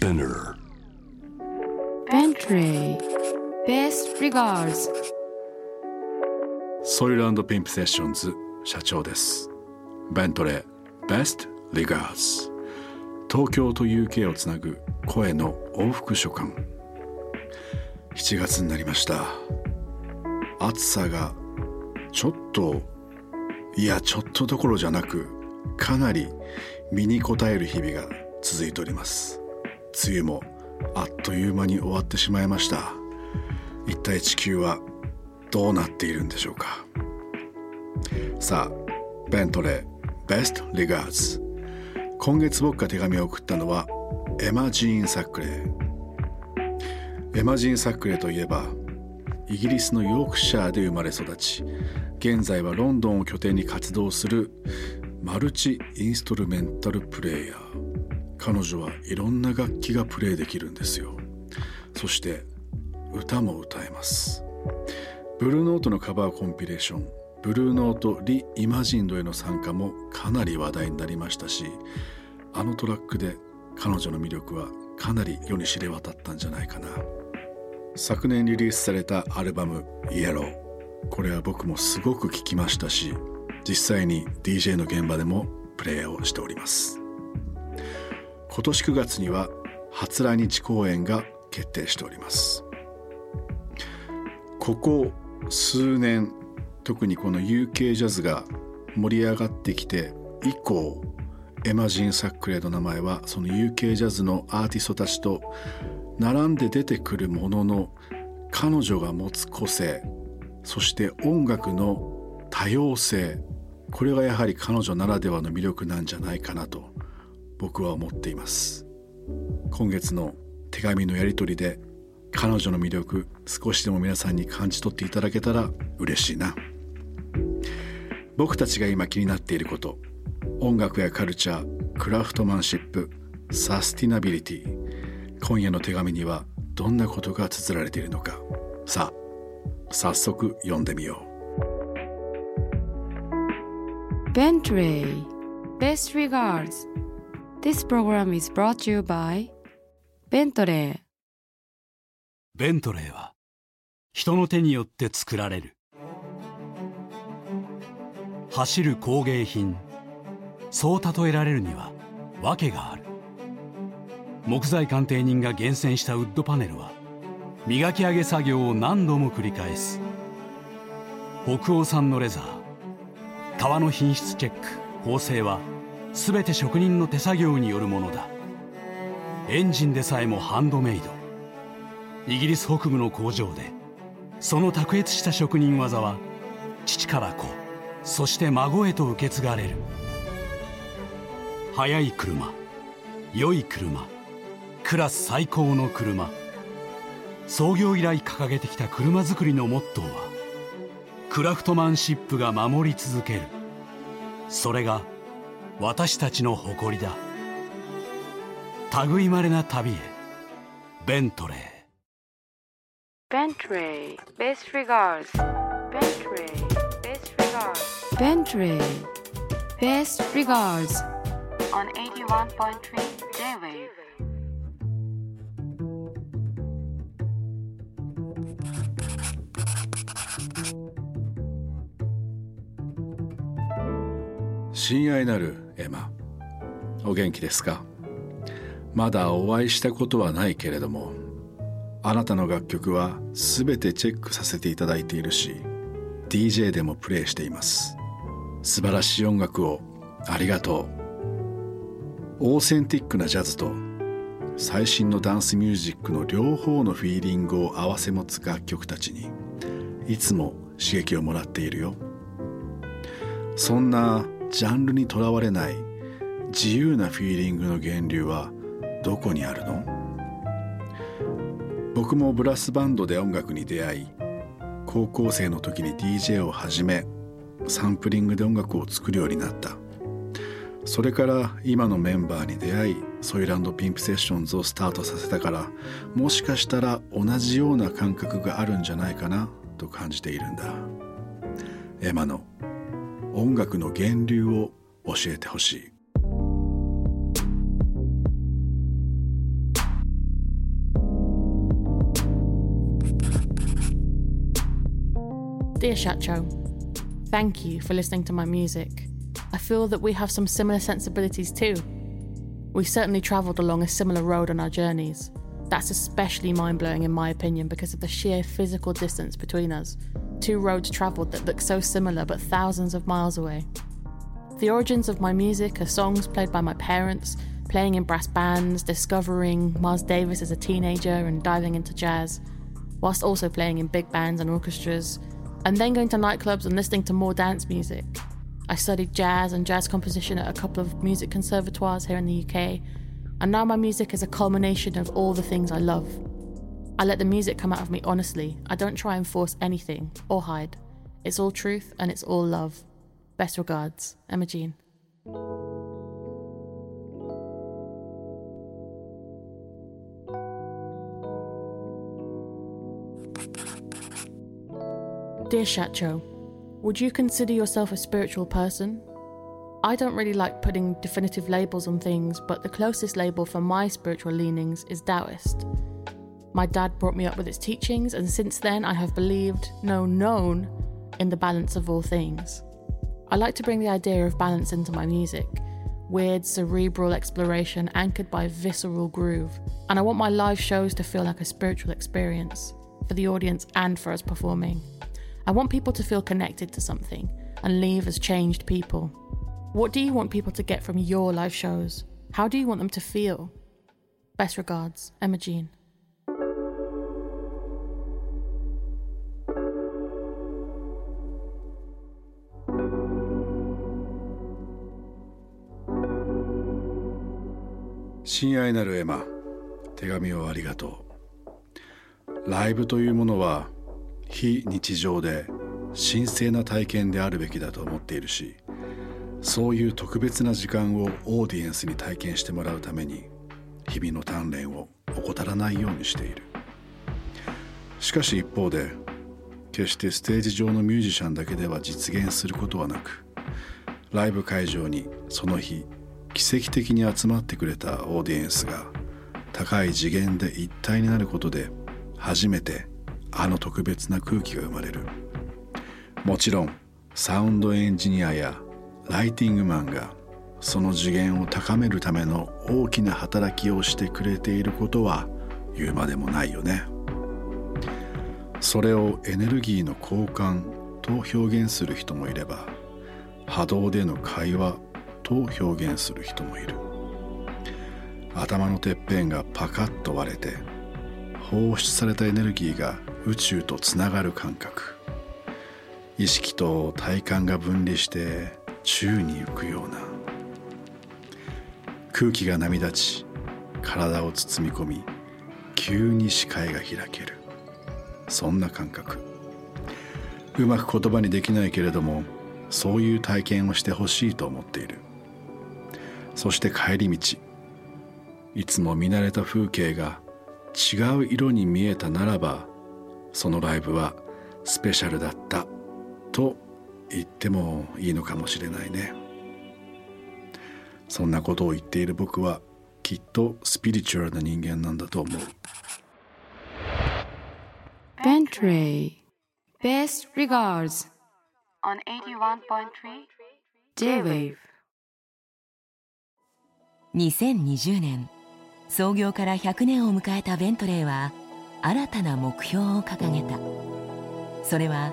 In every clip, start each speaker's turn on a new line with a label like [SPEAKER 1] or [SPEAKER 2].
[SPEAKER 1] Spinner.
[SPEAKER 2] Bentley Best regards.
[SPEAKER 3] ソイルピンプセッションズ社長です。ベントレー Best Regards. 東京と UK をつなぐ声の往復書簡。7月になりました。暑さがちょっといやちょっとどころじゃなくかなり身に堪える日々が続いております梅雨もあっという間に終わってしまいました。一体地球はどうなっているんでしょうか。さあベントレー Best Regards 今月僕が手紙を送ったのはエマ・ジーン・サックレーエマ・ジーン・サックレーといえばイギリスのヨークシャーで生まれ育ち現在はロンドンを拠点に活動するマルチインストルメンタルプレイヤー。彼女はいろんな楽器がプレイできるんですよ。そして歌も歌えます。ブルーノートのカバーコンピレーションブルーノートリ・イマジンドへの参加もかなり話題になりましたしあのトラックで彼女の魅力はかなり世に知れ渡ったんじゃないかな。昨年リリースされたアルバム「イエロー」これは僕もすごく聴きましたし実際に DJ の現場でもプレイをしております。今年9月には初来日公演が決定しております。ここ数年特にこの UK ジャズが盛り上がってきて以降エマジン・サックレーの名前はその UK ジャズのアーティストたちと並んで出てくるものの彼女が持つ個性そして音楽の多様性これがやはり彼女ならではの魅力なんじゃないかなと僕は思っています。今月の手紙のやり取りで彼女の魅力少しでも皆さんに感じ取っていただけたら嬉しいな。僕たちが今気になっていること音楽やカルチャークラフトマンシップサスティナビリティ今夜の手紙にはどんなことが綴られているのか。さあ早速読んでみよう。
[SPEAKER 2] Bentley. Best regards. This program is brought to you by Bentley.
[SPEAKER 4] ベントレーは人の手によって作られる。走る工芸品そう例えられるには訳がある。木材鑑定人が厳選したウッドパネルは磨き上げ作業を何度も繰り返す。北欧産のレザー革の品質チェック縫製は全て職人の手作業によるものだ。エンジンでさえもハンドメイド。イギリス北部の工場でその卓越した職人技は父から子そして孫へと受け継がれる。速い車良い車クラス最高の車。創業以来掲げてきた車作りのモットーはクラフトマンシップが守り続ける。それが私たちの誇りだ。類いまれな旅へ。ベントレー。
[SPEAKER 2] ベントレーベスリガーズベントレーベスリガーズベントレーベスリガーズ on 81.3 J-Wave「
[SPEAKER 3] 親愛なるエマお元気ですか？まだお会いしたことはないけれどもあなたの楽曲は全てチェックさせていただいているし DJ でもプレイしています。素晴らしい音楽をありがとう。オーセンティックなジャズと最新のダンスミュージックの両方のフィーリングを併せ持つ楽曲たちにいつも刺激をもらっているよ。そんなジャンルにとらわれない自由なフィーリングの源流はどこにあるの？僕もブラスバンドで音楽に出会い高校生の時に DJ を始めサンプリングで音楽を作るようになった。それから今のメンバーに出会いソイランドピンプセッションズをスタートさせたからもしかしたら同じような感覚があるんじゃないかなと感じているんだ。エマの音楽の源流を教えてほしい「
[SPEAKER 1] Dear Shacho, thank you for listening to my music. I feel that we have some similar sensibilities too. We certainly travelled along a similar road on our journeys. That's especially mind blowing, in my opinion, because of the sheer physical distance between us. Two roads travelled that look so similar but thousands of miles away. The origins of my music are songs played by my parents, playing in brass bands, discovering Miles Davis as a teenager and diving into jazz, whilst also playing in big bands and orchestras, and then going to nightclubs and listening to more dance music. I studied jazz and jazz composition at a couple of music conservatoires here in the UK, and now my music is a culmination of all the things I love. I let the music come out of me honestly. I don't try and force anything or hide. It's all truth and it's all love. Best regards, Emma Jean. Dear Shacho, would you consider yourself a spiritual person? I don't really like putting definitive labels on things, but the closest label for my spiritual leanings is Taoist. My dad brought me up with its teachings, and since then I have believed, no, known, in the balance of all things. I like to bring the idea of balance into my music weird, cerebral exploration anchored by visceral groove, and I want my live shows to feel like a spiritual experience for the audience and for us performing. I want people to feel connected to something and leave as changed people. What do you want people to get from your live shows? How do you want them to feel? Best regards, Emma Jean.
[SPEAKER 3] 「親愛なるエマ手紙をありがとう」ライブというものは非日常で神聖な体験であるべきだと思っているしそういう特別な時間をオーディエンスに体験してもらうために日々の鍛錬を怠らないようにしている。しかし一方で決してステージ上のミュージシャンだけでは実現することはなくライブ会場にその日奇跡的に集まってくれたオーディエンスが高い次元で一体になることで初めてあの特別な空気が生まれる。もちろんサウンドエンジニアやライティングマンがその次元を高めるための大きな働きをしてくれていることは言うまでもないよね。それをエネルギーの交換と表現する人もいれば波動での会話と表現する人もいる。頭のてっぺんがパカッと割れて放出されたエネルギーが宇宙とつながる感覚。意識と体感が分離して宙に浮くような。空気が波立ち体を包み込み急に視界が開ける。そんな感覚。うまく言葉にできないけれどもそういう体験をしてほしいと思っている。そして帰り道いつも見慣れた風景が違う色に見えたならばそのライブはスペシャルだったと言ってもいいのかもしれないね。そんなことを言っている僕はきっとスピリチュアルな人間なんだと思う。
[SPEAKER 2] Bentray Best regards. On 81.3 J-Wave.
[SPEAKER 5] 2020年。創業から100年を迎えたベントレーは新たな目標を掲げた。それは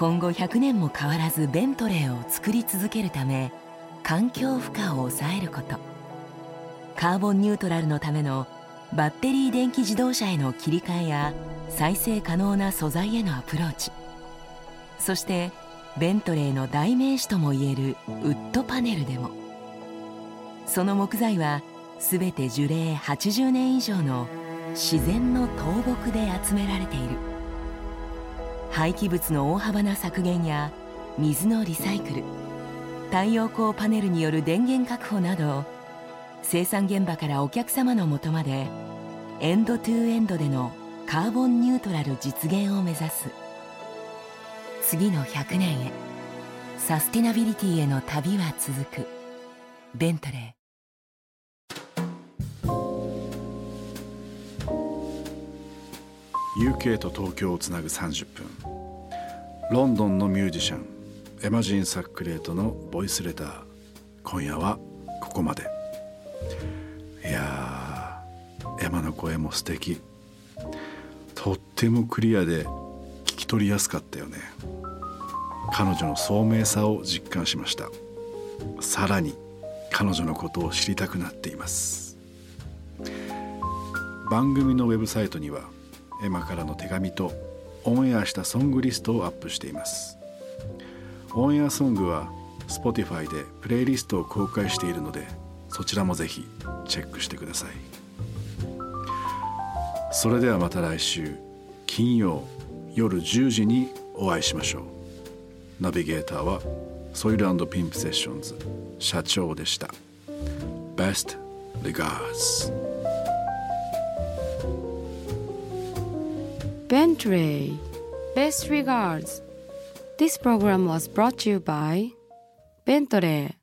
[SPEAKER 5] 今後100年も変わらずベントレーを作り続けるため環境負荷を抑えること。カーボンニュートラルのためのバッテリー電気自動車への切り替えや再生可能な素材へのアプローチ。そしてベントレーの代名詞ともいえるウッドパネルでも。その木材は全て樹齢80年以上の自然の倒木で集められている。廃棄物の大幅な削減や水のリサイクル太陽光パネルによる電源確保など生産現場からお客様のもとまでエンドトゥエンドでのカーボンニュートラル実現を目指す。次の100年へサスティナビリティへの旅は続く。ベントレー。
[SPEAKER 3] UK と東京をつなぐ30分。ロンドンのミュージシャンエマジン・サックレートのボイスレター。今夜はここまで。いやエマの声も素敵。とってもクリアで聞き取りやすかったよね。彼女の聡明さを実感しました。さらに彼女のことを知りたくなっています。番組のウェブサイトにはエマからの手紙とオンエアしたソングリストをアップしています。オンエアソングは Spotify でプレイリストを公開しているのでそちらもぜひチェックしてください。それではまた来週金曜夜10時にお会いしましょう。ナビゲーターはソイルピンプセッションズ社長でした。Best regards.
[SPEAKER 2] Bentley. Best regards. This program was brought to you by Bentley